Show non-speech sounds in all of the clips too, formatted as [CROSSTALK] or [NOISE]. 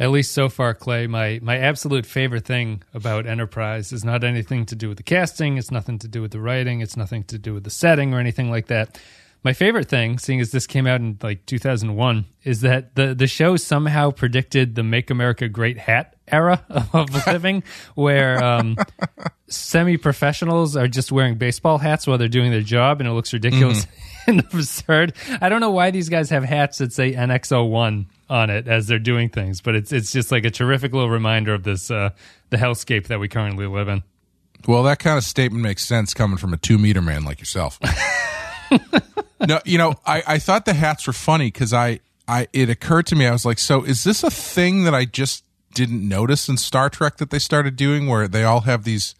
At least so far, Clay. My my absolute favorite thing about Enterprise is not anything to do with the casting. It's nothing to do with the writing. It's nothing to do with the setting or anything like that. My favorite thing, seeing as this came out in like 2001, is that the the show somehow predicted the "Make America Great" hat era [LAUGHS] of living, where um, semi professionals are just wearing baseball hats while they're doing their job, and it looks ridiculous [LAUGHS] and absurd. I don't know why these guys have hats that say NX01 on it as they're doing things, but it's it's just like a terrific little reminder of this uh, the hellscape that we currently live in. Well, that kind of statement makes sense coming from a two meter man like yourself. [LAUGHS] no, you know, I, I thought the hats were funny because I, I, it occurred to me, I was like, so is this a thing that I just didn't notice in Star Trek that they started doing where they all have these,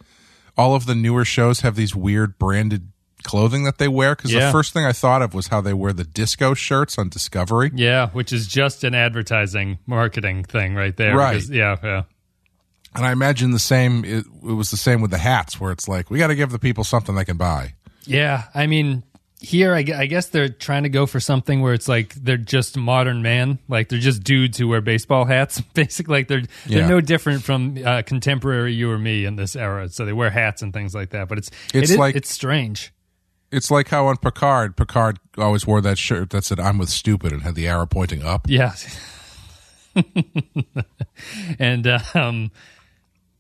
all of the newer shows have these weird branded clothing that they wear? Because Yeah. the first thing I thought of was how they wear the disco shirts on Discovery. Yeah, which is just an advertising marketing thing right there. Right. because- yeah, yeah. And I imagine the same, it, it was the same with the hats where it's like, we got to give the people something they can buy. Yeah, I mean, here I, I guess they're trying to go for something where it's like they're just modern man, like they're just dudes who wear baseball hats. [LAUGHS] Basically, like they're they're Yeah. no different from uh, contemporary you or me in this era. So they wear hats and things like that. But it's It's it is- like- it's strange. It's like how on Picard, Picard always wore that shirt that said "I'm with stupid" and had the arrow pointing up. Yeah. [LAUGHS] and um,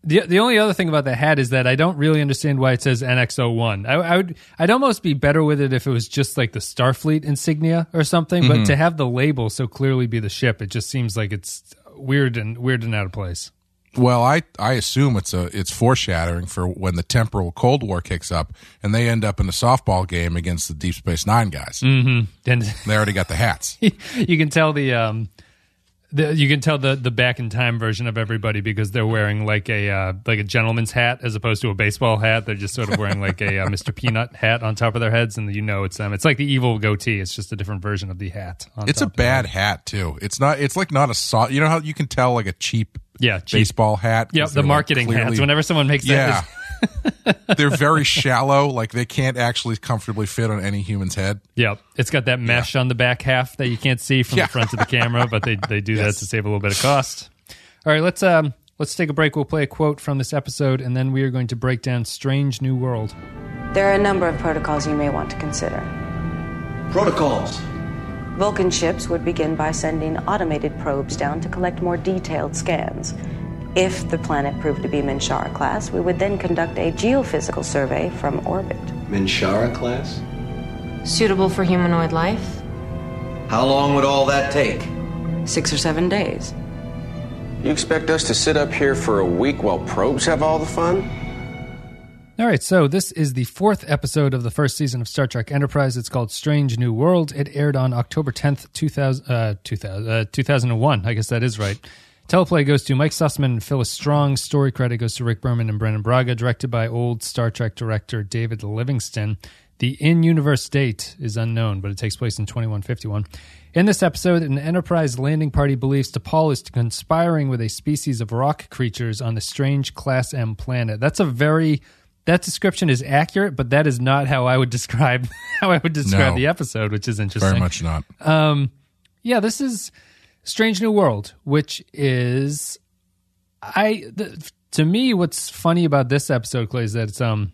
the the only other thing about the hat is that I don't really understand why it says NX01. I, I would I'd almost be better with it if it was just like the Starfleet insignia or something. But to have the label so clearly be the ship, it just seems like it's weird and weird and out of place. Well, I I assume it's a it's foreshadowing for when the temporal Cold War kicks up and they end up in a softball game against the Deep Space Nine guys. And [LAUGHS] They already got the hats. [LAUGHS] you can tell the um the, you can tell the the back in time version of everybody because they're wearing like a uh, like a gentleman's hat as opposed to a baseball hat. They're just sort of wearing like a uh, [LAUGHS] Mr. Peanut hat on top of their heads, and you know it's them. It's like the evil goatee. It's just a different version of the hat. On It's a bad hat too. It's not. It's like not a soft. You know how you can tell like a cheap Yeah, cheap. baseball hat. Yeah, the like, marketing clearly- hats. Whenever someone makes Yeah. That, [LAUGHS] They're very shallow. Like they can't actually comfortably fit on any human's head. yeah, it's got that mesh on the back half that you can't see from Yeah. the front of the camera, but they they do [LAUGHS] that to save a little bit of cost. All right, let's um let's take a break. We'll play a quote from this episode, and then we are going to break down Strange New World. There are a number of protocols you may want to consider. Protocols. Vulcan ships would begin by sending automated probes down to collect more detailed scans. If the planet proved to be Minshara class, we would then conduct a geophysical survey from orbit. Minshara class? Suitable for humanoid life? How long would all that take? Six or seven days. You expect us to sit up here for a week while probes have all the fun? All right, so this is the fourth episode of the first season of Star Trek Enterprise. It's called Strange New World. It aired on October 10th, 2000, uh, 2000, uh, 2001. I guess that is right. Teleplay goes to Mike Sussman and Phyllis Strong. Story credit goes to Rick Berman and Brannon Braga. Directed by old Star Trek director David Livingston. The in universe date is unknown, but it takes place in 2151. In this episode, an Enterprise landing party believes T'Pol is conspiring with a species of rock creatures on the strange Class M planet. That's a very that description is accurate, but that is not how I would [LAUGHS] describe how I would describe No. the episode, which is interesting. Very much not. Um, Yeah, this is Strange New World, which is I the, to me what's funny about this episode Clay is that it's um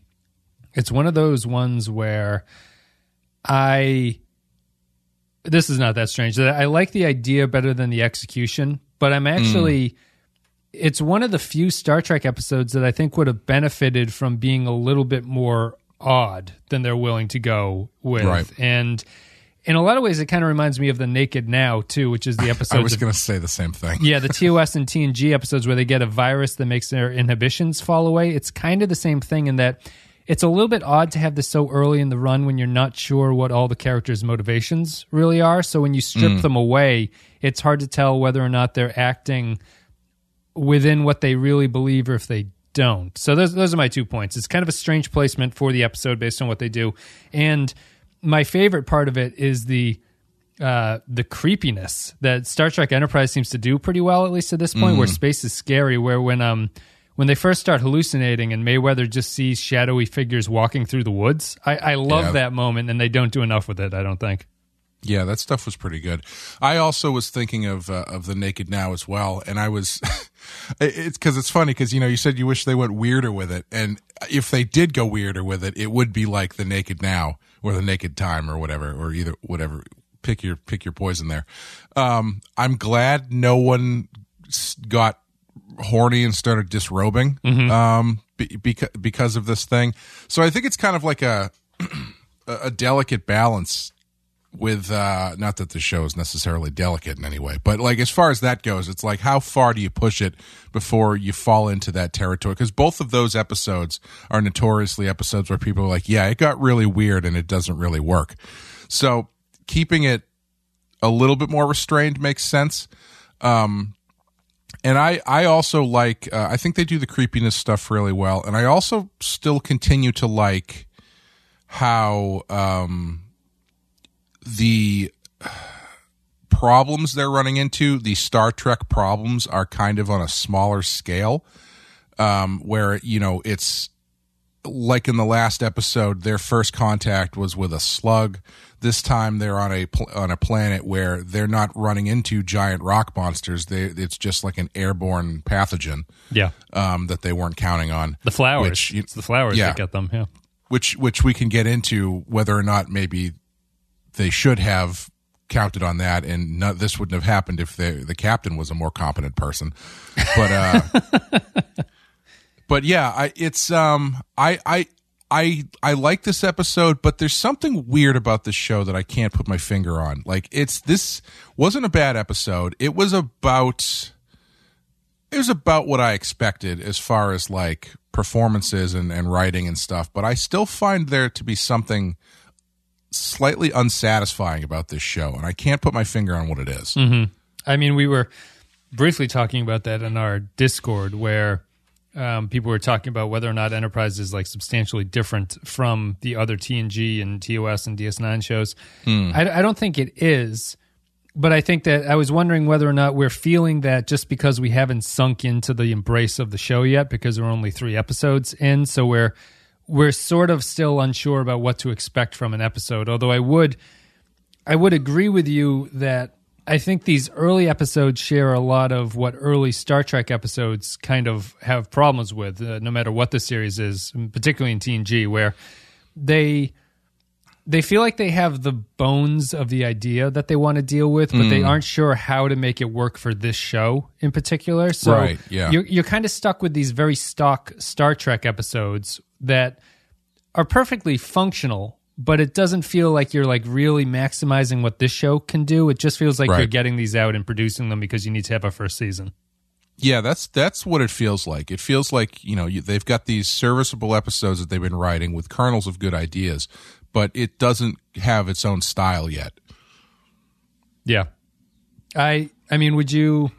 it's one of those ones where I this is not that strange. that I like the idea better than the execution, but I'm actually it's one of the few Star Trek episodes that I think would have benefited from being a little bit more odd than they're willing to go with. Right. And in a lot of ways, it kind of reminds me of the Naked Now too, which is the episode. [LAUGHS] I was going to say the same thing. yeah, the TOS and TNG episodes where they get a virus that makes their inhibitions fall away. It's kind of the same thing in that it's a little bit odd to have this so early in the run when you're not sure what all the characters' motivations really are. So when you strip mm. them away, it's hard to tell whether or not they're acting within what they really believe or if they don't. So those those are my two points. It's kind of a strange placement for the episode based on what they do. And my favorite part of it is the uh, the creepiness that Star Trek Enterprise seems to do pretty well, at least at this point, where space is scary. Where when um when they first start hallucinating and Mayweather just sees shadowy figures walking through the woods, I, I love Yeah. that moment, and they don't do enough with it. I don't think. Yeah, that stuff was pretty good. I also was thinking of uh, of the Naked Now as well, and I was [LAUGHS] it's because it's funny because you know you said you wish they went weirder with it, and if they did go weirder with it, it would be like the Naked Now or the Naked Time or whatever, or either whatever. Pick your pick your poison there. Um, I'm glad no one got horny and started disrobing um, be, because because of this thing. So I think it's kind of like a [CLEARS THROAT] a delicate balance with uh not that the show is necessarily delicate in any way but like as far as that goes it's like how far do you push it before you fall into that territory? Because both of those episodes are notoriously episodes where people are like yeah it got really weird and it doesn't really work. So keeping it a little bit more restrained makes sense. Um and I, I also like uh, I think they do the creepiness stuff really well, and I also still continue to like how um, the problems they're running into, the Star Trek problems, are kind of on a smaller scale, um, where you know it's like in the last episode, their first contact was with a slug. This time, they're on a pl- on a planet where they're not running into giant rock monsters. They it's just like an airborne pathogen Yeah. um, that they weren't counting on. The flowers. Which you- it's the flowers yeah. that get them. Yeah. which which we can get into whether or not maybe they should have counted on that, and no, this wouldn't have happened if the the captain was a more competent person. But uh, [LAUGHS] but yeah, I it's um I I. I I like this episode, but there's something weird about this show that I can't put my finger on. Like it's this wasn't a bad episode. It was about it was about what I expected as far as like performances and, and writing and stuff, but I still find there to be something slightly unsatisfying about this show, and I can't put my finger on what it is. I mean, we were briefly talking about that in our Discord where um, people were talking about whether or not Enterprise is like substantially different from the other TNG and TOS and DS9 shows. I, I don't think it is, but I think that I was wondering whether or not we're feeling that just because we haven't sunk into the embrace of the show yet because we're only three episodes in, so we're we're sort of still unsure about what to expect from an episode. Although I would I would agree with you that I think these early episodes share a lot of what early Star Trek episodes kind of have problems with, uh, no matter what the series is, particularly in TNG, where they they feel like they have the bones of the idea that they want to deal with, but they aren't sure how to make it work for this show in particular. So Right, yeah. you're you're kind of stuck with these very stock Star Trek episodes that are perfectly functional, but it doesn't feel like you're like really maximizing what this show can do. It just feels like you're getting these out and producing them because you need to have a first season. Yeah, that's that's what it feels like. It feels like you know you, they've got these serviceable episodes that they've been writing with kernels of good ideas, but it doesn't have its own style yet. Yeah. I I mean, would you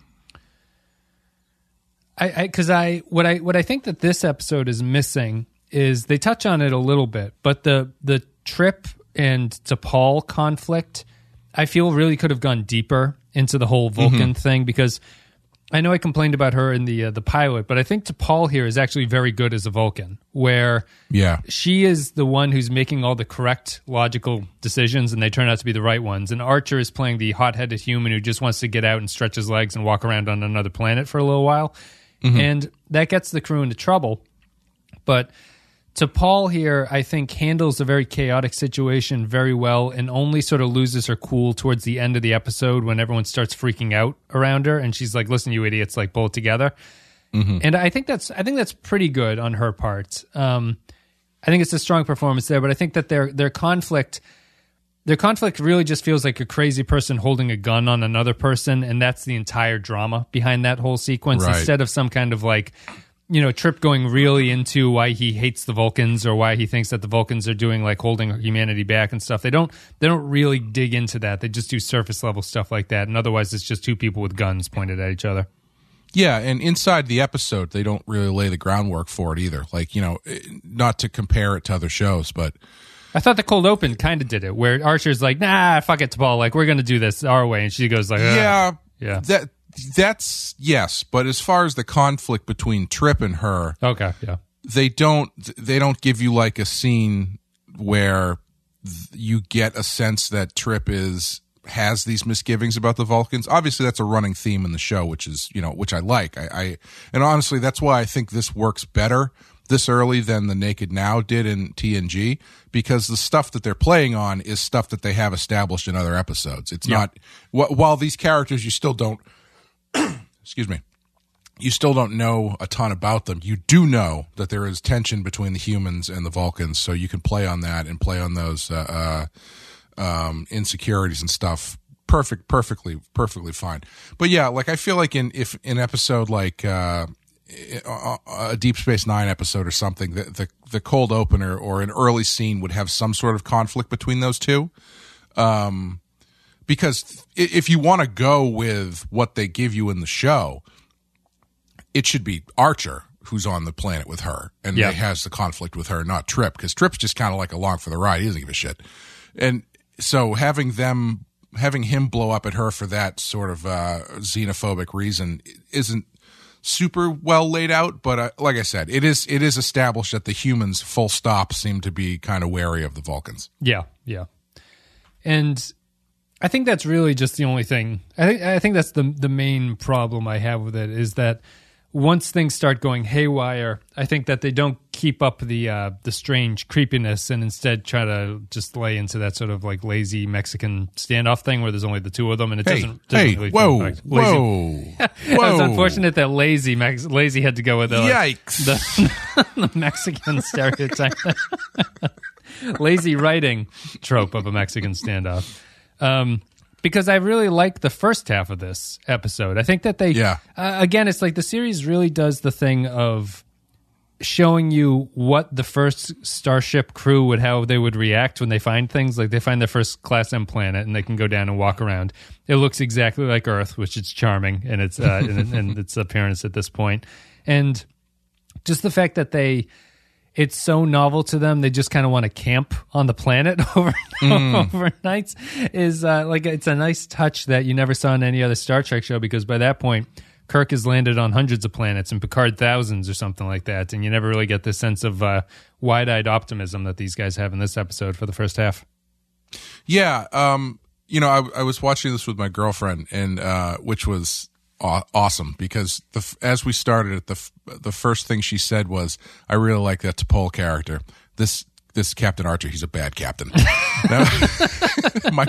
I I cuz I what I what I think that this episode is missing is they touch on it a little bit, but the the trip and T'Pol conflict I feel really could have gone deeper into the whole Vulcan thing because I know I complained about her in the uh, the pilot, but I think T'Pol here is actually very good as a Vulcan where Yeah, she is the one who's making all the correct logical decisions and they turn out to be the right ones. And archer is playing the hot-headed human who just wants to get out and stretch his legs and walk around on another planet for a little while. And that gets the crew into trouble but T'Pol here, I think handles a very chaotic situation very well and only sort of loses her cool towards the end of the episode when everyone starts freaking out around her and she's like, "Listen, you idiots, like pull it together." And I think that's I think that's pretty good on her part. Um, I think it's a strong performance there, but I think that their their conflict their conflict really just feels like a crazy person holding a gun on another person, and that's the entire drama behind that whole sequence. Right. Instead of some kind of like you know Trip going really into why he hates the Vulcans or why he thinks that the Vulcans are doing like holding humanity back and stuff. They don't they don't really dig into that. They just do surface level stuff like that, and otherwise it's just two people with guns pointed at each other. yeah, and inside the episode, they don't really lay the groundwork for it either. Like you know, eh, not to compare it to other shows, but I thought the cold open kind of did it, where Archer's like, "Nah, fuck it, T'Pol. Like we're gonna do this our way," and she goes like, "Ugh." yeah, Yeah. that that's yes. But as far as the conflict between Trip and her, okay, yeah, they don't they don't give you like a scene where th- you get a sense that Trip is has these misgivings about the Vulcans. Obviously, that's a running theme in the show, which is you know which I like. I, I and honestly, that's why I think this works better this early than the Naked Now did in TNG because the stuff that they're playing on is stuff that they have established in other episodes. It's Yeah. not wh- while these characters you still don't excuse me you still don't know a ton about them. You do know that there is tension between the humans and the Vulcans, so you can play on that and play on those uh, uh, um, insecurities and stuff. Perfect, perfectly, perfectly fine. But yeah, like I feel like in if in episode like uh, a Deep Space Nine episode or something, the, the the cold opener or an early scene would have some sort of conflict between those two. Um, because if you want to go with what they give you in the show, it should be Archer who's on the planet with her and Yeah. has the conflict with her, not Trip, because Trip's just kind of like along for the ride. He doesn't give a shit. And so having them, having him blow up at her for that sort of uh, xenophobic reason isn't super well laid out. But uh, like I said, it is it is established that the humans, full stop, seem to be kind of wary of the Vulcans. Yeah, yeah. And I think that's really just the only thing. I think I think that's the the main problem I have with it is that once things start going haywire, I think that they don't keep up the uh, the strange creepiness and instead try to just lay into that sort of like lazy Mexican standoff thing where there's only the two of them and it Hey, doesn't, doesn't hey, really whoa. Lazy- whoa, [LAUGHS] It's whoa! unfortunate that lazy Mex- lazy had to go with the, Yikes! the, [LAUGHS] the Mexican stereotype, [LAUGHS] lazy writing trope of a Mexican standoff. Um, because I really like the first half of this episode. I think that they, Yeah. uh, again, it's like the series really does the thing of showing you what the first starship crew would how they would react when they find things like they find their first class M planet and they can go down and walk around. It looks exactly like Earth, which is charming in its uh, in, in its appearance at this point, and just the fact that they it's so novel to them they just kind of want to camp on the planet [LAUGHS] over overnights is uh, like it's a nice touch that you never saw in any other Star Trek show because by that point Kirk has landed on hundreds of planets and Picard thousands or something like that and you never really get the sense of uh, wide-eyed optimism that these guys have in this episode for the first half. Yeah, um, you know, I, I was watching this with my girlfriend, and uh, which was awesome because the as we started it, the the first thing she said was, "I really like that T'Pol character. This this Captain Archer, he's a bad captain." [LAUGHS] Now- [LAUGHS] my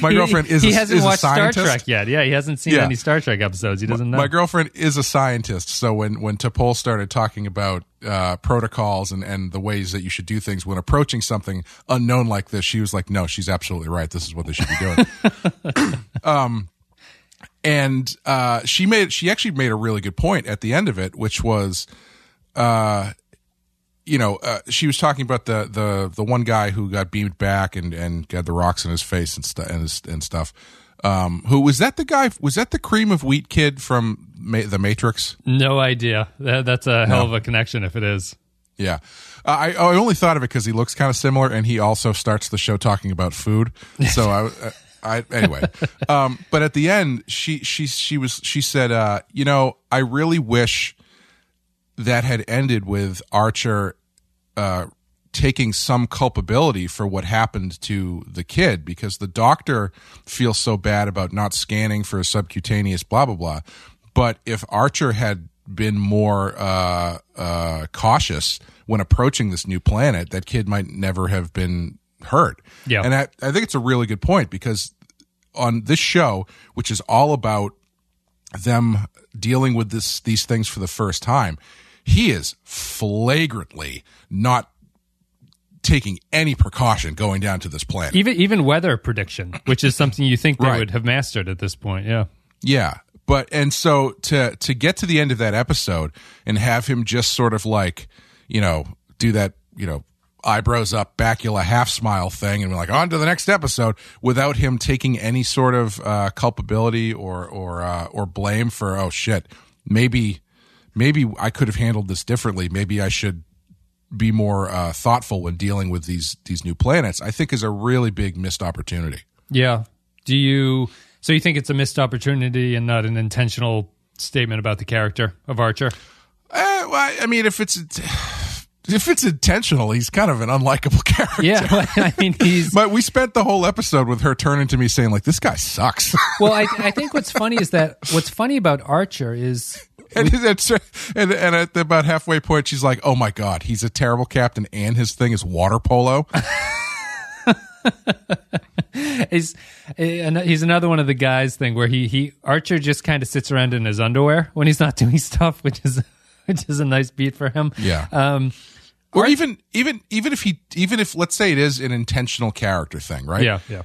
my He- girlfriend is he a, hasn't is watched Star. Trek yet. Yeah, he hasn't seen Yeah. any Star Trek episodes. He doesn't know. My girlfriend is a scientist, so when when T'Pol started talking about uh, protocols and and the ways that you should do things when approaching something unknown like this, she was like, "No, she's absolutely right. This is what they should be doing." [LAUGHS] um, and uh, she made she actually made a really good point at the end of it, which was, uh, you know, uh, she was talking about the the the one guy who got beamed back and and got the rocks in his face and stuff and, his- and stuff. Um, who was that? The guy was that the cream of wheat kid from Ma- the Matrix? no idea. That, that's a hell of a connection if it is. Yeah, uh, I I only thought of it because he looks kind of similar, and he also starts the show talking about food. [LAUGHS] So I. I, anyway, [LAUGHS] um, but at the end, she she she was she said, uh, you know, I really wish that had ended with Archer uh, taking some culpability for what happened to the kid because the doctor feels so bad about not scanning for a subcutaneous blah blah blah. But if Archer had been more uh, uh, cautious when approaching this new planet, that kid might never have been hurt. Yeah. and I, I think it's a really good point because on this show, which is all about them dealing with this these things for the first time, he is flagrantly not taking any precaution going down to this planet. Even even weather prediction, which is something you think they Right. would have mastered at this point. Yeah. Yeah. But and so to to get to the end of that episode and have him just sort of like, you know, do that, you know, eyebrows up, Bakula half smile thing and we're like on to the next episode without him taking any sort of uh culpability or or uh or blame for oh shit, maybe maybe I could have handled this differently. Maybe I should be more uh, thoughtful when dealing with these these new planets. I think is a really big missed opportunity. Yeah. Do you so you think it's a missed opportunity and not an intentional statement about the character of Archer? Uh, well, I- I mean, if it's if it's intentional, he's kind of an unlikable [LAUGHS] character. Yeah, I mean he's But we spent the whole episode with her turning to me saying, like, this guy sucks. [LAUGHS] well. I, I think what's funny is that what's funny about Archer is and, it's, and, and at about halfway point, she's like, oh my God, he's a terrible captain and his thing is water polo. [LAUGHS] is eh, he's another one of the guys thing where he he Archer just kind of sits around in his underwear when he's not doing stuff, which is [LAUGHS] which is a nice beat for him. Yeah. Um, or even even even if he even if let's say it is an intentional character thing, right? yeah, yeah.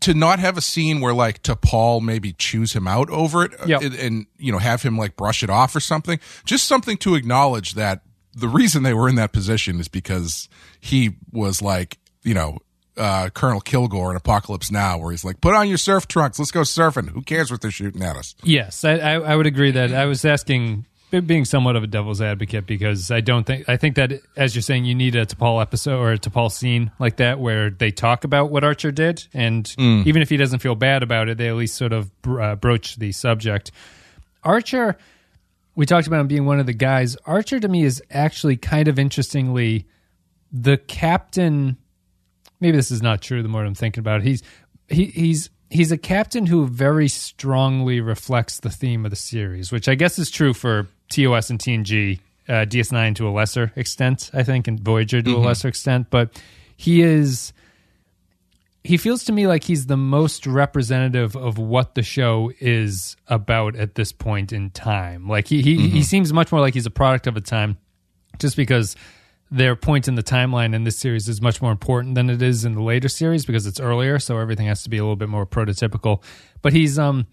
To not have a scene where like T'Pol maybe choose him out over it uh, Yep. and, and you know have him like brush it off or something. Just something to acknowledge that the reason they were in that position is because he was like you know uh, Colonel Kilgore in Apocalypse Now, where he's like, "Put on your surf trunks, let's go surfing. Who cares what they're shooting at us?" Yes, I, I, I would agree that I was asking, being somewhat of a devil's advocate, because I don't think I think that as you're saying, you need a T'Pol episode or a T'Pol scene like that where they talk about what Archer did, and even if he doesn't feel bad about it, they at least sort of uh, broach the subject. Archer, we talked about him being one of the guys. Archer to me is actually kind of interestingly the captain maybe this is not true the more I'm thinking about it. He's he, he's he's a captain who very strongly reflects the theme of the series, which I guess is true for TOS and TNG, uh, DS9 to a lesser extent, I think, and Voyager to a lesser extent. But he is he feels to me like he's the most representative of what the show is about at this point in time. Like he he, he seems much more like he's a product of a time, just because their point in the timeline in this series is much more important than it is in the later series because it's earlier, so everything has to be a little bit more prototypical. But he's um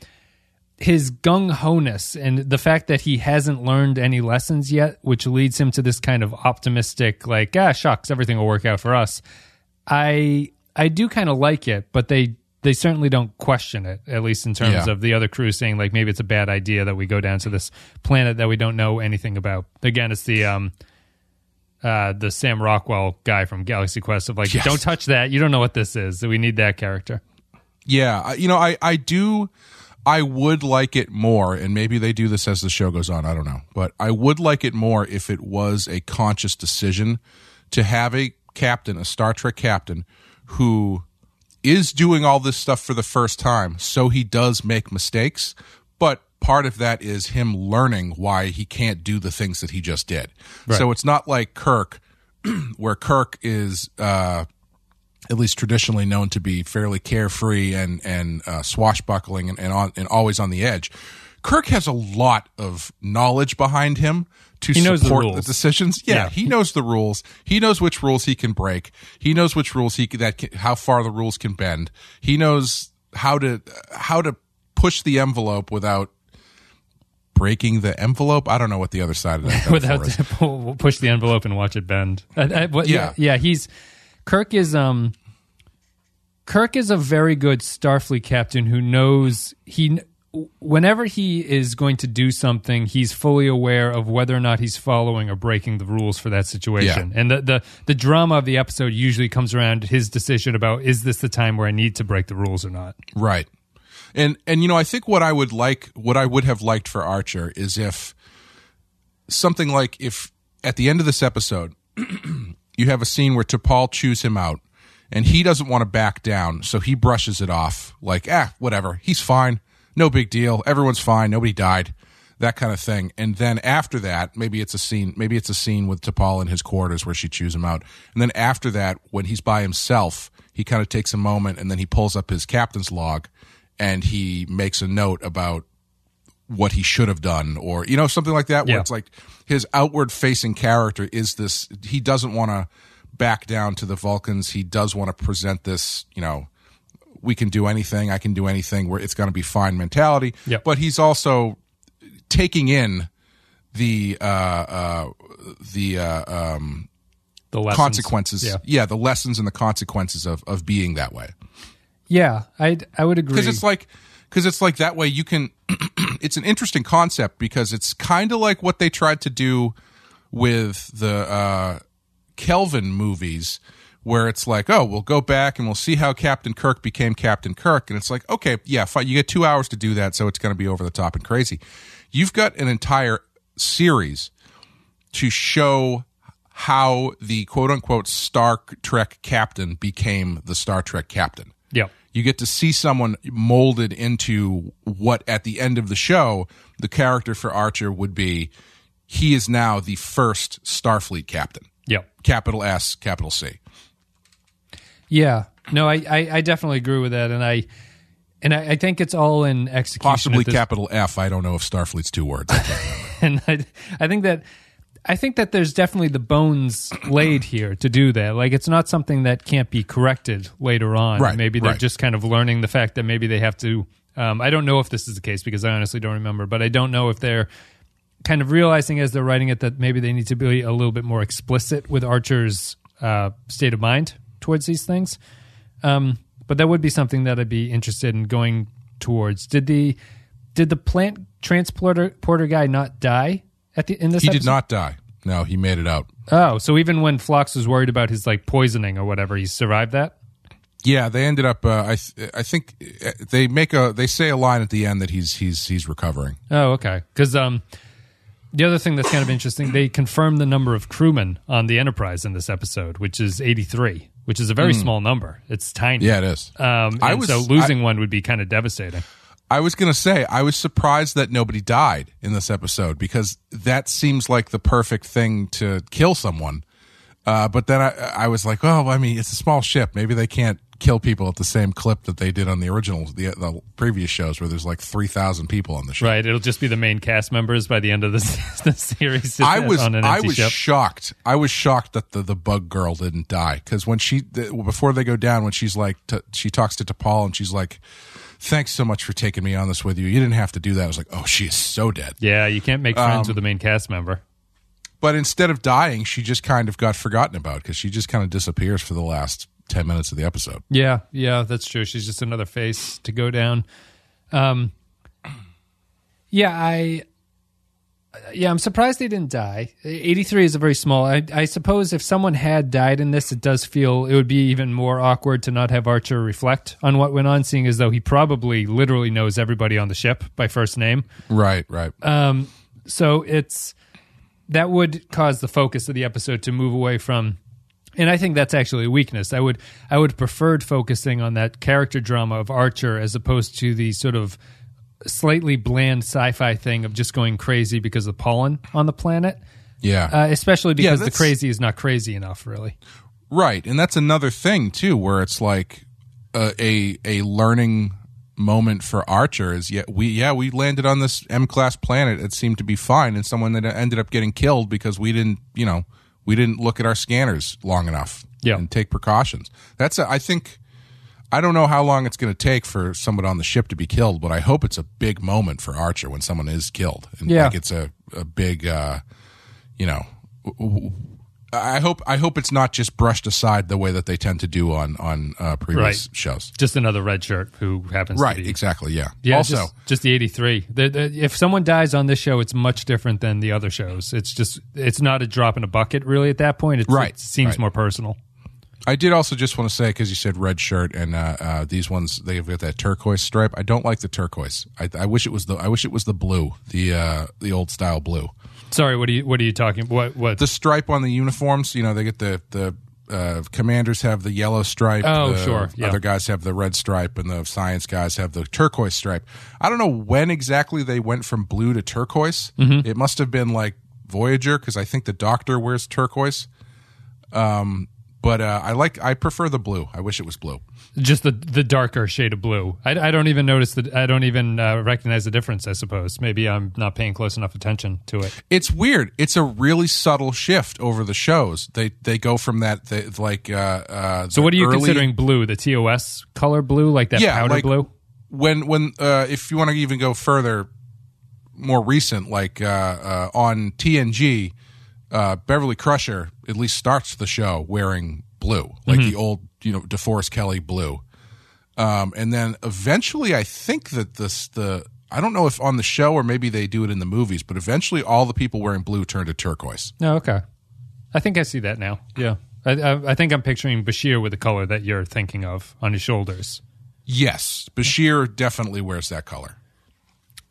his gung ho ness and the fact that he hasn't learned any lessons yet, which leads him to this kind of optimistic, like, ah, shucks, everything will work out for us. I I do kind of like it, but they they certainly don't question it, at least in terms Yeah. of the other crew saying like maybe it's a bad idea that we go down to this planet that we don't know anything about. Again, it's the um uh the Sam Rockwell guy from Galaxy Quest of like, Yes. don't touch that. You don't know what this is. So We need that character. Yeah, you know, I I do I would like it more and maybe they do this as the show goes on, I don't know. But I would like it more if it was a conscious decision to have a captain, a Star Trek captain who is doing all this stuff for the first time, so he does make mistakes, but part of that is him learning why he can't do the things that he just did. So it's not like Kirk [CLEARS THROAT] where Kirk is uh at least traditionally known to be fairly carefree and and uh, swashbuckling and and, on, and always on the edge. Kirk has a lot of knowledge behind him to He the support the, rules. decisions. Yeah, Yeah. he knows the rules. He knows which rules he can break. He knows which rules he can, that can, how far the rules can bend. He knows how to how to push the envelope without breaking the envelope. I don't know what the other side of that [LAUGHS] without metaphor is. to [LAUGHS] push the envelope and watch it bend. I, I, what, yeah. Yeah. yeah, He's Kirk is um Kirk is a very good Starfleet captain who knows he whenever he is going to do something, he's fully aware of whether or not he's following or breaking the rules for that situation. Yeah. And the, the the drama of the episode usually comes around his decision about is this the time where I need to break the rules or not. Right. And and you know, I think what I would like what I would have liked for Archer is if something like if at the end of this episode [CLEARS THROAT] you have a scene where T'Pol chews him out and he doesn't want to back down, so he brushes it off like, ah, whatever, he's fine. No big deal. Everyone's fine. Nobody died. That kind of thing. And then after that, maybe it's a scene maybe it's a scene with T'Pol in his quarters where she chews him out. And then after that, when he's by himself, he kind of takes a moment and then he pulls up his captain's log and he makes a note about what he should have done or you know something like that where Yeah. it's like his outward facing character is this he doesn't want to back down to the vulcans he does want to present this you know we can do anything i can do anything where it's going to be fine mentality but he's also taking in the uh uh the uh um The lessons. consequences Yeah. yeah the lessons and the consequences of of being that way Yeah, I I would agree. because it's like because it's like that way you can [CLEARS THROAT] it's an interesting concept because it's kind of like what they tried to do with the uh kelvin movies where it's like oh we'll go back and we'll see how captain kirk became captain kirk and it's like okay yeah fine you get two hours to do that so it's going to be over the top and crazy you've got an entire series to show how the quote unquote Star Trek captain became the Star Trek captain. Yep. You get to see someone molded into what at the end of the show the character for Archer would be. He is now the first Starfleet captain. Yep. Capital S, capital C. Yeah. No, I, I, I definitely agree with that, and I and I, I think it's all in execution. Possibly capital F. I don't know if Starfleet's two words. I [LAUGHS] and I, I think that I think that there's definitely the bones laid here to do that. Like it's not something that can't be corrected later on. Right, Maybe they're right. just kind of learning the fact that maybe they have to. Um, I don't know if this is the case because I honestly don't remember, but I don't know if they're kind of realizing as they're writing it that maybe they need to be a little bit more explicit with Archer's uh, state of mind towards these things. Um, but that would be something that I'd be interested in going towards. Did the did the plant transporter porter guy not die at the in this? he did not die. No, he made it out. Oh, so even when Phlox was worried about his like poisoning or whatever, he survived that. Yeah, they ended up. Uh, I th- I think uh, they make a they say a line at the end that he's he's he's recovering. Oh, okay. Because um, the other thing that's kind of interesting, they confirmed the number of crewmen on the Enterprise in this episode, which is eighty three, which is a very small number. It's tiny. Yeah, it is. Um, I was- so losing one would be kind of devastating. I was gonna say I was surprised that nobody died in this episode because that seems like the perfect thing to kill someone. Uh, but then I I was like, well, I mean, it's a small ship. Maybe they can't kill people at the same clip that they did on the original the, the previous shows where there's like three thousand people on the ship. Right. It'll just be the main cast members by the end of this [LAUGHS] the series. I was on an I was ship. shocked. I was shocked that the, the bug girl didn't die because when she the, before they go down when she's like she talks to T'Pol and she's like, "Thanks so much for taking me on this with you. You didn't have to do that." I was like, "Oh, she is so dead." yeah, you can't make Um, friends with the main cast member. But instead of dying, she just kind of got forgotten about because she just kind of disappears for the last ten minutes of the episode. Yeah, yeah, that's true. She's just another face to go down. Um, [CLEARS THROAT] yeah, I, yeah, I'm surprised they didn't die. 83 is a very small. I, I suppose if someone had died in this, it does feel it would be even more awkward to not have Archer reflect on what went on, seeing as though he probably literally knows everybody on the ship by first name. Right, right. Um, so it's that would cause the focus of the episode to move away from and I think that's actually a weakness. I would I would preferred focusing on that character drama of Archer as opposed to the sort of slightly bland sci-fi thing of just going crazy because of pollen on the planet. yeah. Uh, especially because the crazy is not crazy enough, really. Right, and that's another thing too, where it's like a a, a learning moment for Archer is yeah we yeah we landed on this M class planet. It seemed to be fine, and someone that ended up getting killed because we didn't you know we didn't look at our scanners long enough Yeah. and take precautions. That's a, I think. I don't know how long it's going to take for someone on the ship to be killed, but I hope it's a big moment for Archer when someone is killed, and Yeah. like it's a, a big, uh, you know, I hope I hope it's not just brushed aside the way that they tend to do on on uh, previous Right. shows. Just another red shirt who happens Right, to be Right, exactly. Yeah. Yeah, also, just, just the 83. The, the, if someone dies on this show, it's much different than the other shows. It's just, it's not a drop in a bucket, really, at that point. It's, Right, It seems right. more personal. I did also just want to say because you said red shirt and uh, uh, these ones they've got that turquoise stripe. I don't like the turquoise. I, I wish it was the I wish it was the blue, the uh, the old style blue. Sorry, what are you, what are you talking, what, what? The stripe on the uniforms. You know, they get the the uh, commanders have the yellow stripe. Oh, the sure, yeah. Other guys have the red stripe, and the science guys have the turquoise stripe. I don't know when exactly they went from blue to turquoise. Mm-hmm. It must have been like Voyager because I think the Doctor wears turquoise. Um, but uh, I like I prefer the blue. I wish it was blue. just the the darker shade of blue. I, I don't even notice that. I don't even uh, recognize the difference. I suppose maybe I'm not paying close enough attention to it. It's weird. It's a really subtle shift over the shows. They they go from that they, like uh, uh, So, what are you early- considering blue? The TOS color blue, like that Yeah, powder like blue? when when uh, if you want to even go further, more recent, like uh, uh, on TNG, uh, Beverly Crusher at least starts the show wearing blue, like Mm-hmm. the old you know DeForest Kelley blue, um, and then eventually I think that this the I don't know if on the show or maybe they do it in the movies, but eventually all the people wearing blue turn to turquoise. No, okay. I think I see that now. Yeah, I, I, I think I'm picturing Bashir with the color that you're thinking of on his shoulders. Yes, Bashir definitely wears that color.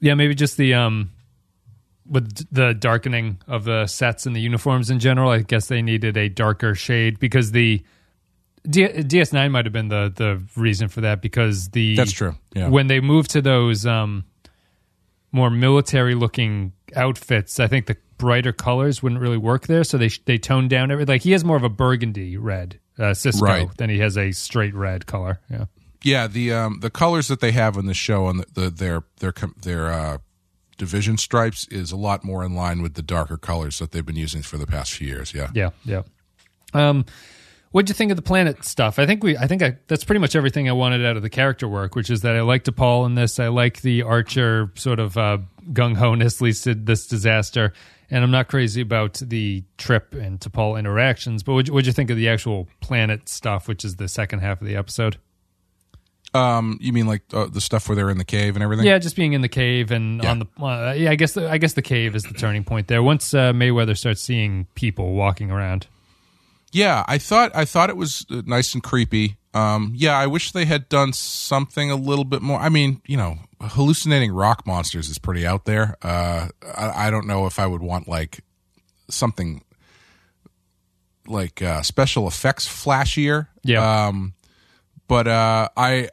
Yeah, maybe just the um, with the darkening of the sets and the uniforms in general. I guess they needed a darker shade because the D- DS9 might have been the the reason for that because the That's true, yeah. When they moved to those um, more military looking outfits, I think the brighter colors wouldn't really work there, so they they toned down everything. Like he has more of a burgundy red uh, Sisko Right. than he has a straight red color. Yeah. Yeah, the um the colors that they have in the show on the, the their their their uh division stripes is a lot more in line with the darker colors that they've been using for the past few years. Yeah. Yeah, yeah. Um, what'd you think of the planet stuff? I think we, I think I, that's pretty much everything I wanted out of the character work, which is that I like T'Pol in this. I like the Archer sort of uh, gung ho ness this disaster, and I'm not crazy about the trip and T'Pol interactions. But what'd, you- what'd you think of the actual planet stuff, which is the second half of the episode? Um, you mean like uh, the stuff where they're in the cave and everything? Yeah, just being in the cave and Yeah. on the uh, yeah. I guess the, I guess the cave is the turning point there. Once uh, Mayweather starts seeing people walking around. Yeah, I thought I thought it was uh, nice and creepy. Um, yeah, I wish they had done something a little bit more. I mean, you know, hallucinating rock monsters is pretty out there. Uh, I, I don't know if I would want like something like uh, special effects flashier. Yeah. Um, but uh, I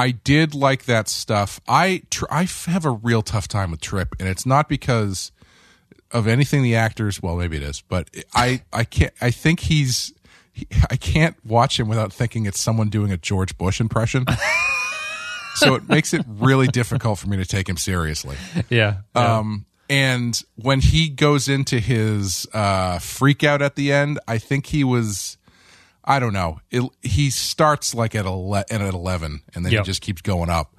I did like that stuff. I tr- I have a real tough time with Trip, and it's not because of anything the actors. Well, maybe it is, but I I can't. I think he's. he- I can't watch him without thinking it's someone doing a George Bush impression. [LAUGHS] so it makes it really difficult for me to take him seriously. Yeah. yeah. Um, and when he goes into his uh, freak out at the end, I think he was, I don't know, it, he starts like at, ele- at 11 and then Yep. he just keeps going up.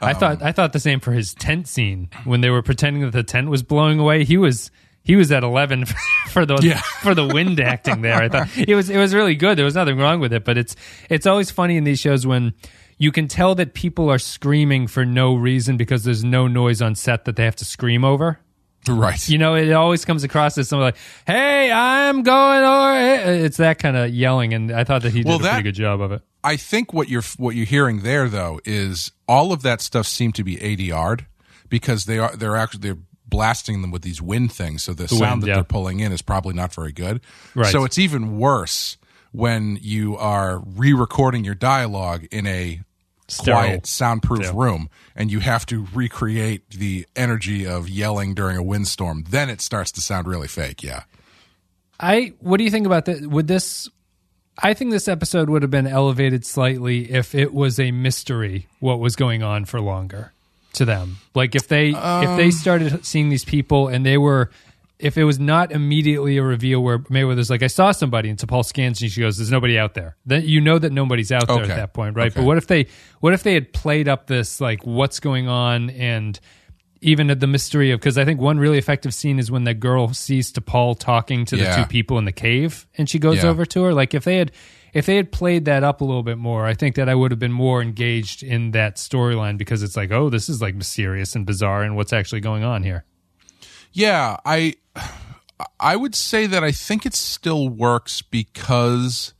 I Um, thought I thought the same for his tent scene when they were pretending that the tent was blowing away. He was he was at eleven [LAUGHS] for the Yeah. for the wind acting there. I thought it was it was really good. There was nothing wrong with it, but it's it's always funny in these shows when you can tell that people are screaming for no reason because there's no noise on set that they have to scream over. [LAUGHS] Right. You know, it always comes across as something like, "Hey, I'm going over." It's that kind of yelling, and I thought that he did Well, a pretty good job of it. I think what you're what you're hearing there though is all of that stuff seemed to be ADR'd because they are they're actually they're blasting them with these wind things, so the, sound wind, that yeah. they're pulling in is probably not very good. Right. So it's even worse when you are re-recording your dialogue in a Sterile. quiet, soundproof Yeah. room, and you have to recreate the energy of yelling during a windstorm. Then it starts to sound really fake. Yeah. I what do you think about that? Would this? I think this episode would have been elevated slightly if it was a mystery what was going on for longer to them. Like if they if they um, started seeing these people and they were if it was not immediately a reveal where Mayweather's like I saw somebody and Paul scans and she goes there's nobody out there. Then you know that nobody's out there Okay. at that point, right? Okay. But what if they what if they had played up this like what's going on and even at the mystery of because I think one really effective scene is when the girl sees T'Pol talking to the Yeah. two people in the cave and she goes Yeah. over to her. Like if they had if they had played that up a little bit more, I think that I would have been more engaged in that storyline because it's like, oh, this is like mysterious and bizarre and what's actually going on here. Yeah, I I would say that I think it still works because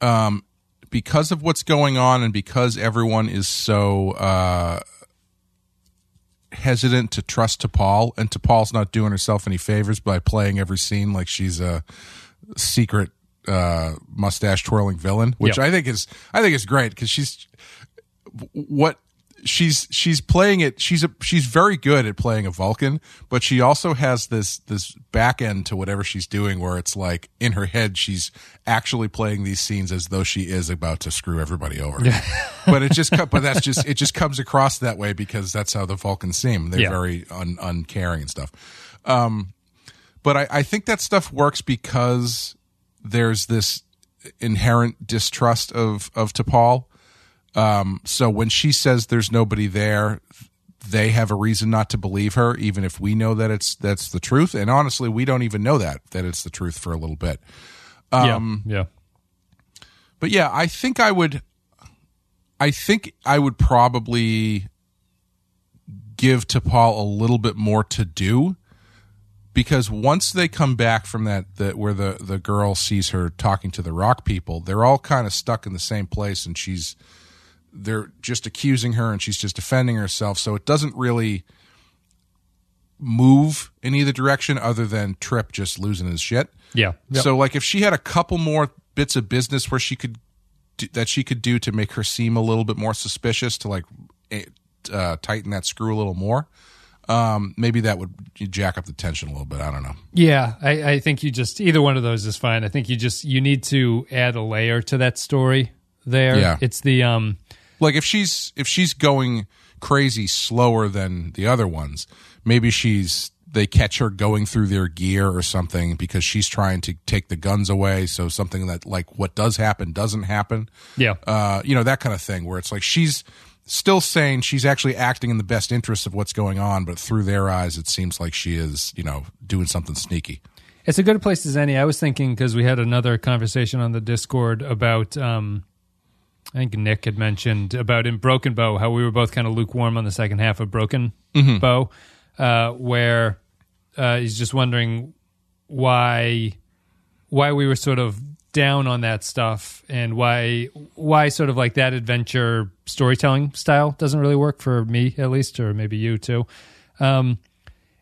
um because of what's going on and because everyone is so uh hesitant to trust T'Pol and T'Pol's not doing herself any favors by playing every scene like she's a secret uh mustache twirling villain which Yep. I think is I think is great cuz she's what she's she's playing it she's a she's very good at playing a vulcan but she also has this this back end to whatever she's doing where it's like in her head she's actually playing these scenes as though she is about to screw everybody over [LAUGHS] but it just but that's just it just comes across that way because that's how the vulcans seem they're Yeah. very un, uncaring and stuff um but I, I think that stuff works because there's this inherent distrust of of T'Pol. Um, so when she says there's nobody there, they have a reason not to believe her, even if we know that it's that's the truth. And honestly, we don't even know that that it's the truth for a little bit. Um, yeah. Yeah. But yeah, I think I would. I think I would probably give T'Pol a little bit more to do because once they come back from that, that where the the girl sees her talking to the rock people, they're all kind of stuck in the same place, and she's they're just accusing her, and she's just defending herself. So it doesn't really move in either direction other than Trip just losing his shit. Yeah. Yep. So like if she had a couple more bits of business where she could do, that she could do to make her seem a little bit more suspicious to like uh, tighten that screw a little more, um, maybe that would jack up the tension a little bit. I don't know. Yeah, I, I think you just either one of those is fine. I think you just you need to add a layer to that story. There, Yeah. it's the um, Like if she's if she's going crazy slower than the other ones, maybe she's they catch her going through their gear or something because she's trying to take the guns away. So something that like what does happen doesn't happen. yeah, uh, you know, that kind of thing, where it's like she's still saying she's actually acting in the best interest of what's going on, but through their eyes, it seems like she is, you know, doing something sneaky. It's a good place as any. I was thinking because we had another conversation on the Discord about, um, I think Nick had mentioned about in Broken Bow how we were both kind of lukewarm on the second half of Broken Bow, uh, where uh, he's just wondering why why we were sort of down on that stuff and why why sort of like that adventure storytelling style doesn't really work for me at least or maybe you too. Um,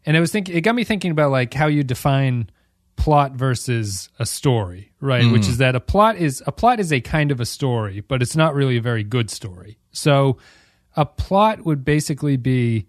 and I was thinking, it got me thinking about like how you define plot versus a story, right? Which mm. is that a plot is a plot is a kind of a story, but it's not really a very good story. So a plot would basically be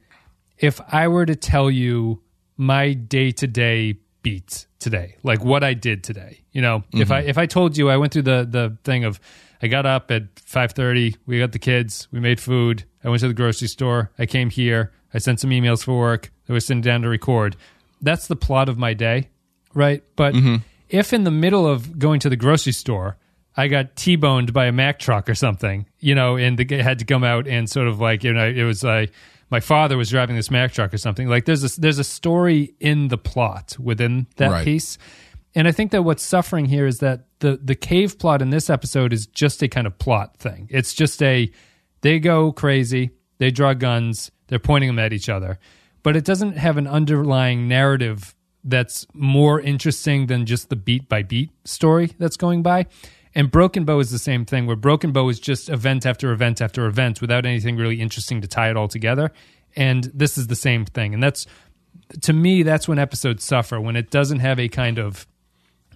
if I were to tell you my day to day beats today, like what I did today. You know, if mm-hmm. I if I told you I went through the the thing of I got up at five thirty, we got the kids, we made food, I went to the grocery store, I came here, I sent some emails for work, I was sitting down to record. That's the plot of my day, right? But mm-hmm. if in the middle of going to the grocery store I got T-boned by a Mack truck or something, you know, and the, had to come out and sort of like, you know, it was like my father was driving this Mack truck or something. Like there's a, there's a story in the plot within that Right. piece. And I think that what's suffering here is that the the cave plot in this episode is just a kind of plot thing. It's just a they go crazy, they draw guns, they're pointing them at each other. But it doesn't have an underlying narrative that's more interesting than just the beat by beat story that's going by. And Broken Bow is the same thing, where Broken Bow is just event after event after event without anything really interesting to tie it all together. And this is the same thing. And that's, to me, that's when episodes suffer, when it doesn't have a kind of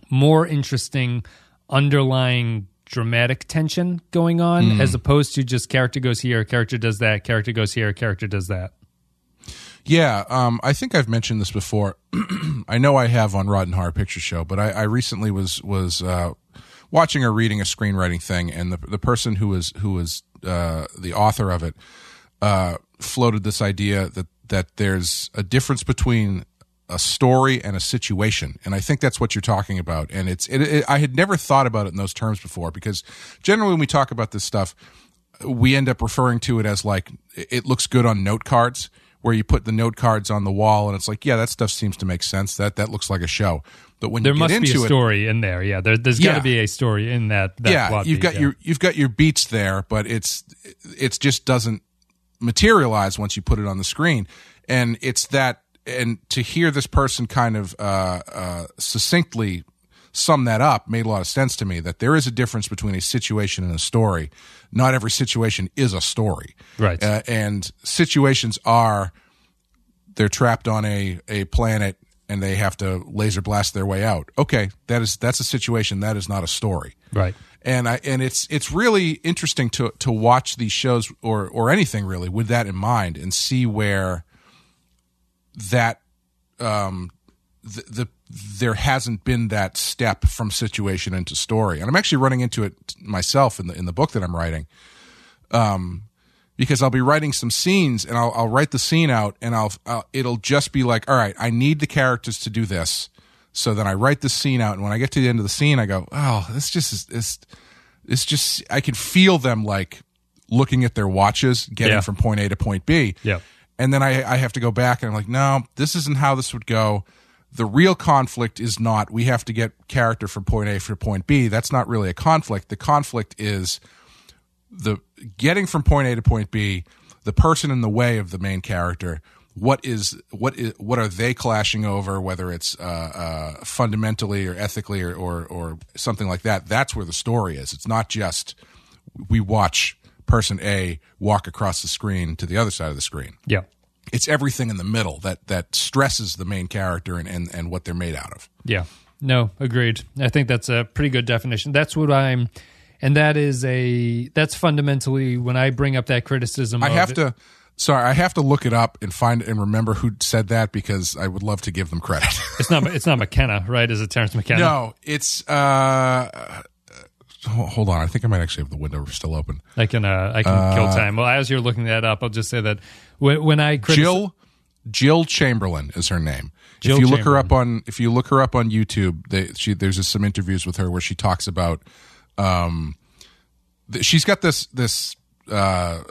more interesting underlying dramatic tension going on hmm. as opposed to just character goes here, character does that, character goes here, character does that. Yeah, um, I think I've mentioned this before. [CLEARS THROAT] I know I have on Rotten Horror Picture Show, but I, I recently was was uh, watching or reading a screenwriting thing, and the the person who was who was uh, the author of it uh, floated this idea that that there's a difference between a story and a situation, and I think that's what you're talking about. And it's it, it, I had never thought about it in those terms before because generally when we talk about this stuff, we end up referring to it as like it looks good on note cards where you put the note cards on the wall and it's like yeah that stuff seems to make sense that that looks like a show but when There you get must be a it story in there. Yeah, there, there's got to be a story in that. that yeah plot you've got yeah. your you've got your beats there but it's it's just doesn't materialize once you put it on the screen and it's that and to hear this person kind of uh, uh, succinctly sum that up made a lot of sense to me that there is a difference between a situation and a story. Not every situation is a story. Right. uh, and situations are they're trapped on a a planet and they have to laser blast their way out. Okay that is that's a situation. That is not a story. Right. and I and it's it's really interesting to to watch these shows or or anything really with that in mind and see where that um the, the there hasn't been that step from situation into story and I'm actually running into it myself in the in the book that I'm writing um because I'll be writing some scenes and I'll I'll write the scene out and I'll, I'll it'll just be like all right I need the characters to do this so then I write the scene out and when I get to the end of the scene I go oh this just is this it's just I can feel them like looking at their watches getting Yeah. from point A to point B Yeah. and then I, I have to go back and I'm like, no, this isn't how this would go. The real conflict is not we have to get character from point A to point B. That's not really a conflict. The conflict is the getting from point A to point B, the person in the way of the main character. What is what is what are they clashing over? Whether it's uh, uh, fundamentally or ethically or, or or something like that. That's where the story is. It's not just we watch person A walk across the screen to the other side of the screen Yeah. It's everything in the middle that that stresses the main character and and, and what they're made out of. Yeah. No, agreed. I think that's a pretty good definition. That's what I'm and that is a that's fundamentally when I bring up that criticism I have it- to. Sorry, I have to look it up and find and remember who said that because I would love to give them credit. It's not it's not McKenna, right? Is it Terrence McKenna? no, it's uh, hold on. I think I might actually have the window still open. I can uh, I can kill time. Well, as you're looking that up, I'll just say that when, when I critici- Jill Jill Chamberlain is her name. Jill if you look her up on if you look her up on YouTube, they, she there's some interviews with her where she talks about um th- she's got this this uh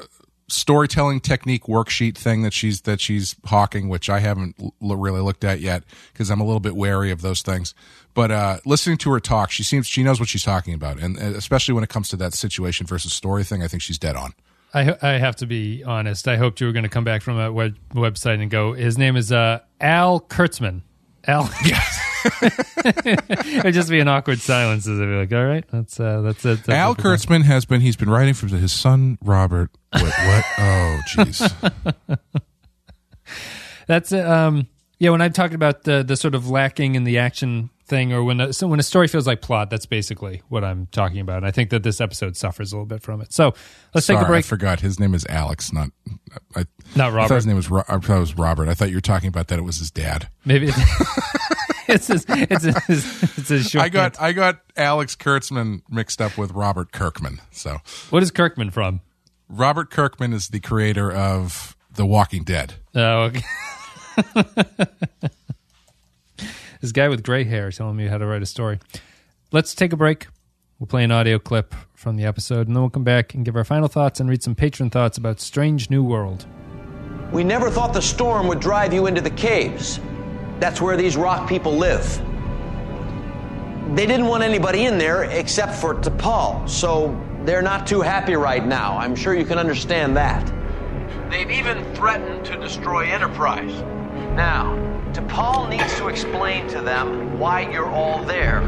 storytelling technique worksheet thing that she's that she's hawking which I haven't l- really looked at yet because I'm a little bit wary of those things. But uh listening to her talk, she seems she knows what she's talking about and, especially when it comes to that situation versus story thing, I think she's dead on. I I have to be honest. I hoped you were going to come back from a web, website and go. His name is uh, Al Kurtzman. Al. Yes. [LAUGHS] [LAUGHS] It'd just be an awkward silence as I'd be like, all right, that's uh, that's it. That's Al. Kurtzman has been he's been writing for his son Robert. What? what? Oh, jeez. [LAUGHS] That's uh, um yeah. When I talked about the the sort of lacking in the action thing, or when a, so when a story feels like plot, that's basically what I'm talking about. And I think that this episode suffers a little bit from it. So let's Sorry, take a break. I forgot his name is Alex, not I, Not I thought Robert. his name was Ro- I thought it was Robert. I thought you were talking about that it was his dad. Maybe it's [LAUGHS] [LAUGHS] it's his, it's his, it's his short. I got I got Alex Kurtzman mixed up with Robert Kirkman. So what is Kirkman from? Robert Kirkman is the creator of The Walking Dead. Oh, okay. [LAUGHS] this guy with gray hair telling me how to write a story. Let's take a break. We'll play an audio clip from the episode, and then we'll come back and give our final thoughts and read some patron thoughts about Strange New World. We never thought the storm would drive you into the caves. That's where these rock people live. They didn't want anybody in there except for T'Pol, so they're not too happy right now. I'm sure you can understand that. They've even threatened to destroy Enterprise. Now, T'Pol needs to explain to them why you're all there,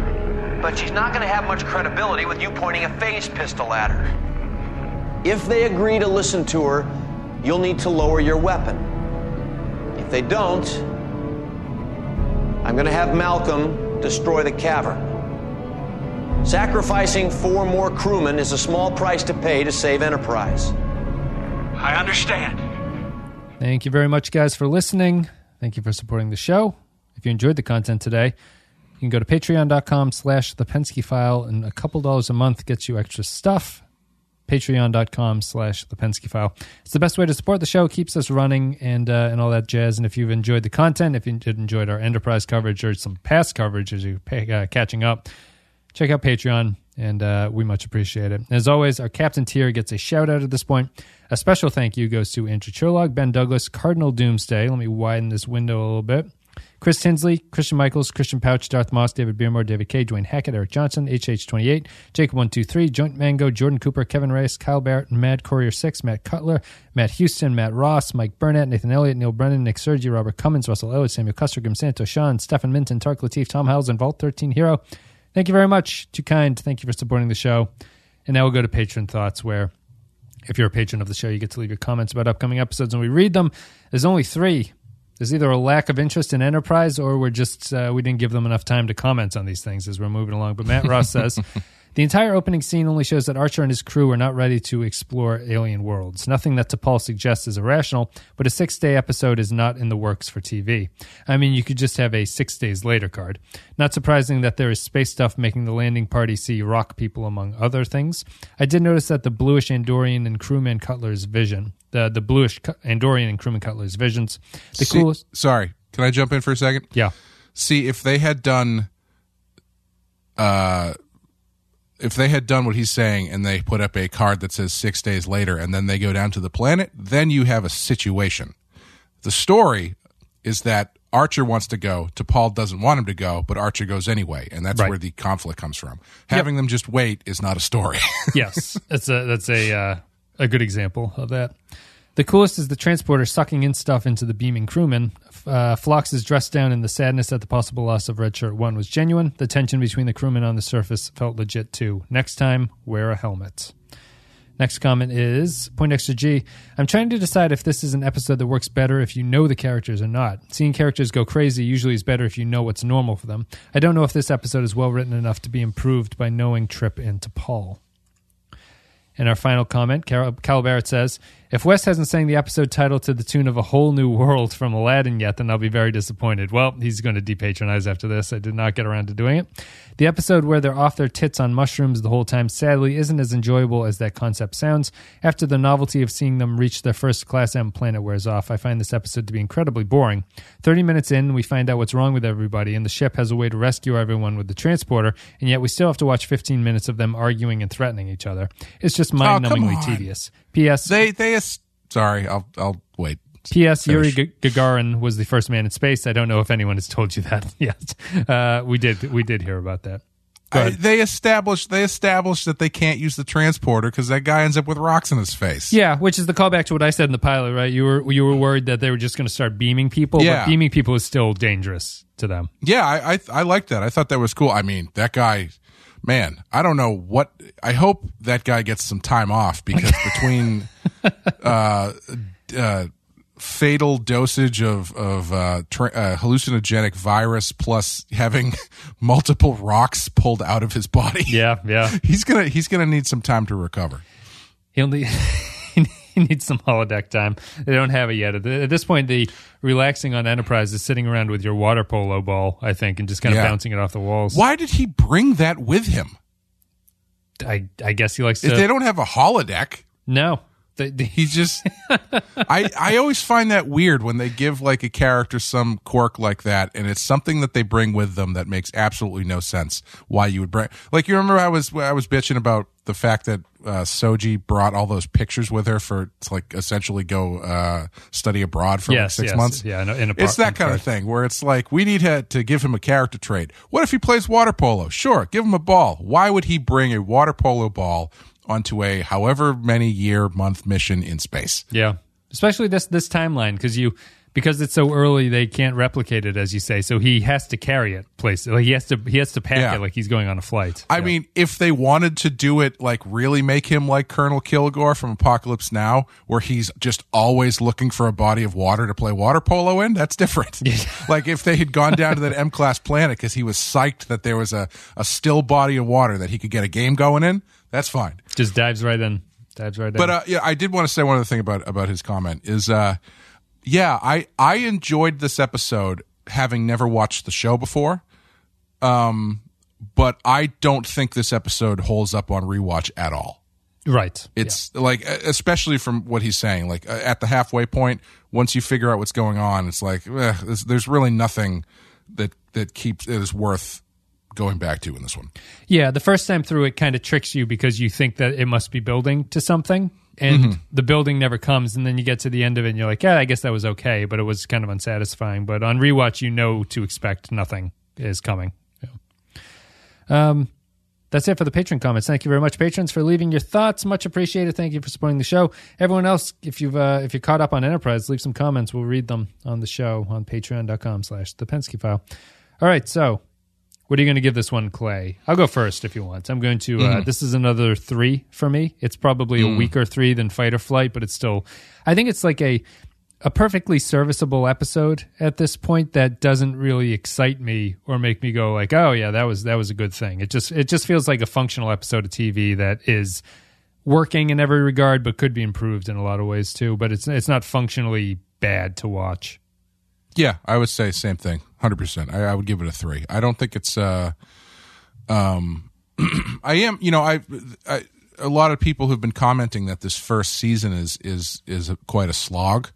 but she's not going to have much credibility with you pointing a phase pistol at her. If they agree to listen to her, you'll need to lower your weapon. If they don't, I'm going to have Malcolm destroy the cavern. Sacrificing four more crewmen is a small price to pay to save Enterprise. I understand. Thank you very much, guys, for listening. Thank you for supporting the show. If you enjoyed the content today, you can go to patreon.com slash the Pensky file, and a couple dollars a month gets you extra stuff. Patreon.com slash the Pensky file. It's the best way to support the show, keeps us running, and uh, and all that jazz. And if you've enjoyed the content, if you did enjoyed our enterprise coverage or some past coverage as you're uh, catching up, check out Patreon, and uh, we much appreciate it. As always, our captain tier gets a shout out at this point. A special thank you goes to Andrew Churlog, Ben Douglas, Cardinal Doomsday. Let me widen this window a little bit. Chris Tinsley, Christian Michaels, Christian Pouch, Darth Moss, David Beermore, David K, Dwayne Hackett, Eric Johnson, HH28, Jacob123, Joint Mango, Jordan Cooper, Kevin Reyes, Kyle Barrett, Mad Courier 6, Matt Cutler, Matt Houston, Matt Ross, Mike Burnett, Nathan Elliott, Neil Brennan, Nick Sergi, Robert Cummins, Russell Elliott, Samuel Custer, Grim Santo, Sean, Stefan Minton, Tark Latif, Tom Howells, and Vault 13 Hero. Thank you very much. Too kind. Thank you for supporting the show. And now we'll go to patron thoughts where if you're a patron of the show, you get to leave your comments about upcoming episodes and we read them. There's only three. There's either a lack of interest in Enterprise or we're just, uh, we didn't give them enough time to comment on these things as we're moving along. But Matt Ross says, [LAUGHS] the entire opening scene only shows that Archer and his crew are not ready to explore alien worlds. Nothing that T'Pol suggests is irrational, but a six day episode is not in the works for TV. I mean, you could just have a six days later card. Not surprising that there is space stuff making the landing party see rock people, among other things. I did notice that the bluish Andorian and crewman Cutler's vision, the, the bluish Andorian and crewman Cutler's visions, the See- coolest. Sorry, can I jump in for a second? Yeah. See if they had done, uh, if they had done what he's saying and they put up a card that says six days later and then they go down to the planet, then you have a situation. The story is that Archer wants to go, T'Pol doesn't want him to go, but Archer goes anyway, and that's Right. where the conflict comes from. Having them just wait is not a story. [LAUGHS] yes, that's a that's a uh, a good example of that. The coolest is the transporter sucking in stuff into the beaming crewman. Uh, is dressed down, and the sadness at the possible loss of Red Shirt One was genuine. The tension between the crewmen on the surface felt legit too. Next time, wear a helmet. Next comment is Point Extra G. I'm trying to decide if this is an episode that works better if you know the characters or not. Seeing characters go crazy usually is better if you know what's normal for them. I don't know if this episode is well written enough to be improved by knowing Trip and T'Pol. And our final comment, Carol, Cal Barrett says, If Wes hasn't sang the episode title to the tune of A Whole New World from Aladdin yet, then I'll be very disappointed. Well, he's going to depatronize after this. I did not get around to doing it. The episode where they're off their tits on mushrooms the whole time sadly isn't as enjoyable as that concept sounds. After the novelty of seeing them reach their first Class M planet wears off, I find this episode to be incredibly boring. 30 minutes in, we find out what's wrong with everybody, and the ship has a way to rescue everyone with the transporter, and yet we still have to watch 15 minutes of them arguing and threatening each other. It's just oh, mind numbingly on. tedious. P.S. They they sorry, I'll I'll wait. P.S. Yuri G- Gagarin was the first man in space. I don't know if anyone has told you that [LAUGHS] yet. Uh, we did. We did hear about that. I- they established they established that they can't use the transporter because that guy ends up with rocks in his face. Yeah, which is the callback to what I said in the pilot, right? You were you were worried that they were just going to start beaming people, Yeah. but beaming people is still dangerous to them. Yeah, I, I I liked that. I thought that was cool. I mean, that guy, man, I don't know what. I hope that guy gets some time off because [LAUGHS] between uh, uh, fatal dosage of of uh, tra- uh, hallucinogenic virus plus having [LAUGHS] multiple rocks pulled out of his body, Yeah, yeah. [LAUGHS] he's gonna he's gonna need some time to recover. He'll need [LAUGHS] he needs some holodeck time. They don't have it yet. At, this point, the relaxing on Enterprise is sitting around with your water polo ball, I think, and just kind of Yeah. bouncing it off the walls. Why did he bring that with him? I I guess he likes to If to. they don't have a holodeck, no, They- they- He's [LAUGHS] just I I always find that weird when they give like a character some quirk like that and it's something that they bring with them that makes absolutely no sense why you would bring like you remember I was I was bitching about the fact that uh, Soji brought all those pictures with her for to like essentially go uh, study abroad for like six yes. months. Yeah, in a- in a it's that kind of thing where it's like we need to, to give him a character trait. What if he plays water polo? Sure, give him a ball. Why would he bring a water polo ball onto a however many year month mission in space? Yeah, especially this this timeline because you because it's so early they can't replicate it as you say. So he has to carry it place. Like he has to he has to pack Yeah. it like he's going on a flight. I Yeah. mean, if they wanted to do it, like really make him like Colonel Kilgore from Apocalypse Now, where he's just always looking for a body of water to play water polo in, that's different. [LAUGHS] like if they had gone down to that M class planet because he was psyched that there was a, a still body of water that he could get a game going in, that's fine. just dives right in. Dives right in. But uh, yeah, I did want to say one other thing about about his comment is, uh, yeah, I I enjoyed this episode having never watched the show before, um, but I don't think this episode holds up on rewatch at all. right. It's like, e, especially from what he's saying, like uh, at the halfway point, once you figure out what's going on, it's like eh, there's, there's really nothing that that keeps it is worth going back to in this one. Yeah, the first time through, it kind of tricks you because you think that it must be building to something, and Mm-hmm. the building never comes. And then you get to the end of it, and you're like, yeah, I guess that was okay, but it was kind of unsatisfying. But on rewatch, you know to expect nothing is coming. Yeah. Um, that's it for the patron comments. Thank you very much, patrons, for leaving your thoughts. Much appreciated. Thank you for supporting the show. Everyone else, if you've uh, if you're caught up on Enterprise, leave some comments. We'll read them on the show on patreon.com slash the Pensky file. All right, so what are you going to give this one, Clay? I'll go first if you want. I'm going to. Uh, this is another three for me. It's probably a weaker three than Fight or Flight, but it's still. I think it's like a a perfectly serviceable episode at this point that doesn't really excite me or make me go like, oh yeah, that was that was a good thing. It just it just feels like a functional episode of TV that is working in every regard, but could be improved in a lot of ways too. But it's it's not functionally bad to watch. Yeah, I would say same thing. Hundred percent. I, I would give it a three. I don't think it's. uh Um, [CLEARS THROAT] I am. You know, I, I. A lot of people have been commenting that this first season is is is a, quite a slog,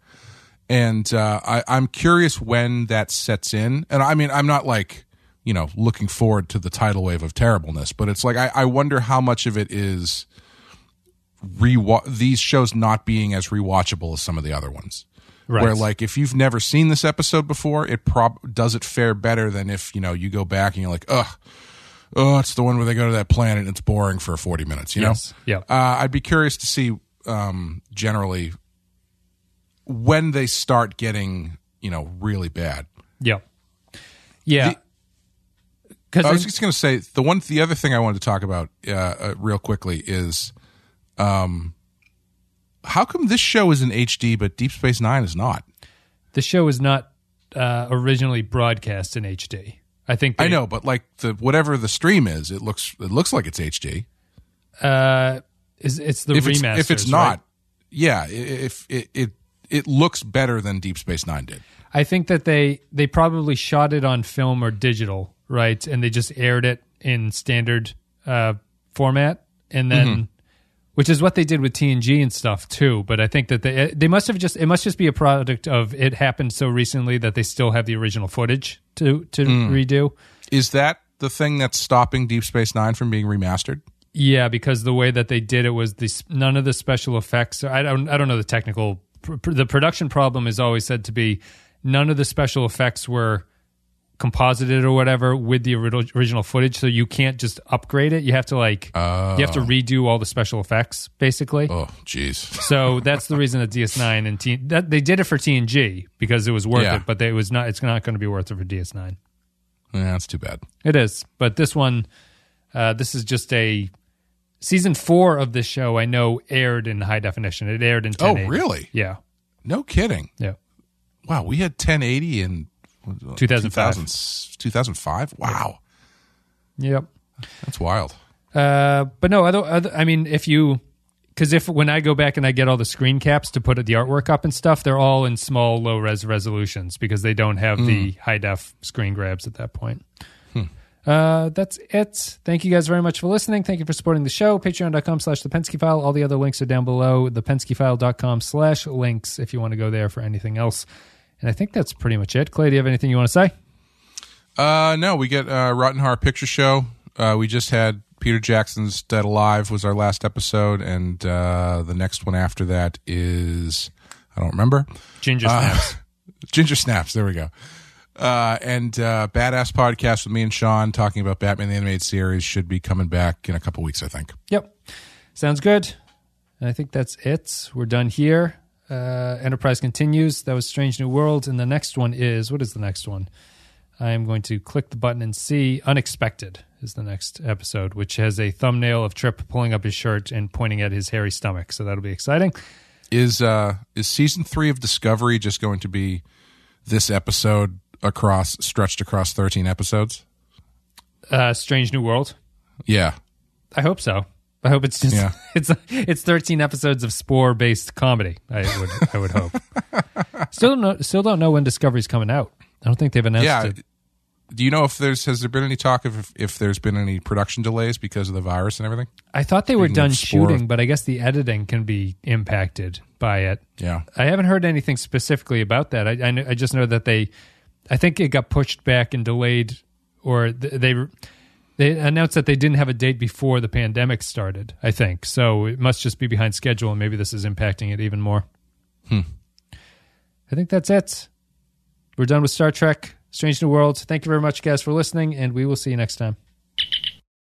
and uh, I, I'm curious when that sets in. And I mean, I'm not like you know looking forward to the tidal wave of terribleness, but it's like I, I wonder how much of it is rewa- these shows not being as rewatchable as some of the other ones. Right. Where like if you've never seen this episode before, it prob does it fare better than if you know you go back and you're like, ugh, oh, it's the one where they go to that planet and it's boring for 40 minutes. You Yes. know, Yeah. Uh, I'd be curious to see um, generally when they start getting you know really bad. Yeah. Yeah. Because I was just going to say the one, the other thing I wanted to talk about uh, uh, real quickly is, um, how come this show is in HD but Deep Space Nine is not? The show is not uh, originally broadcast in HD. I think I know, but like the whatever the stream is, it looks it looks like it's HD. Uh, is it's the if it's, if it's right? not, yeah, if it, it it looks better than Deep Space Nine did. I think that they they probably shot it on film or digital, right? And they just aired it in standard uh, format, and then Mm-hmm. Which is what they did with TNG and stuff too. But I think that they they must have just it must just be a product of it happened so recently that they still have the original footage to to Mm. redo. Is that the thing that's stopping Deep Space Nine from being remastered? Yeah, because the way that they did it was this none of the special effects. I don't I don't know the technical. The production problem is always said to be none of the special effects were composited or whatever with the original footage, so you can't just upgrade it. You have to like you have to redo all the special effects basically. Oh, jeez. So that's the reason that DS9 and T that they did it for TNG because it was worth Yeah. it, but they, it was not. It's not going to be worth it for DS9. Yeah, that's too bad. It is, but this one, uh, this is just a season four of this show. I know aired in high definition. It aired in 1080. Oh, really? Yeah, No kidding. yeah. Wow, we had 1080 in 2005. 2005. Wow, Yep. that's wild. Uh, but no, other, other, I mean, if you, because if when I go back and I get all the screen caps to put the artwork up and stuff, they're all in small, low res resolutions because they don't have the high def screen grabs at that point. Uh, that's it. Thank you guys very much for listening. Thank you for supporting the show. Patreon.com slash the Pensky file. All the other links are down below. ThePenskyFile.com slash links if you want to go there for anything else. And I think that's pretty much it. Clay, do you have anything you want to say? Uh, no, we get uh, Rotten Horror Picture Show. Uh, we just had Peter Jackson's Dead Alive was our last episode, and uh, the next one after that is I don't remember. Ginger snaps. [LAUGHS] Ginger Snaps. There we go. Uh, and uh, Badass Podcast with me and Sean talking about Batman the Animated Series should be coming back in a couple weeks, I think. Yep. Sounds good. And I think that's it. We're done here. Uh, Enterprise continues. That was Strange New World. And the next one is what is the next one? I am going to click the button and see Unexpected is the next episode, which has a thumbnail of Trip pulling up his shirt and pointing at his hairy stomach. So that'll be exciting. Is uh, is season three of Discovery just going to be this episode across stretched across thirteen episodes? Uh, Strange New World. Yeah. I hope so. I hope it's just Yeah. [LAUGHS] it's it's 13 episodes of spore based comedy. I would I would hope. [LAUGHS] still no, still don't know when Discovery's coming out. I don't think they've announced yeah. it. Do you know if there's has there been any talk of if, if there's been any production delays because of the virus and everything? I thought they were done Spore- shooting, but I guess the editing can be impacted by it. Yeah. I haven't heard anything specifically about that. I, I, I just know that they, I think it got pushed back and delayed, or th- they they announced that they didn't have a date before the pandemic started. I think so. It must just be behind schedule, and maybe this is impacting it even more. Hmm. I think that's it. We're done with Star Trek: Strange New Worlds. Thank you very much, guys, for listening, and we will see you next time.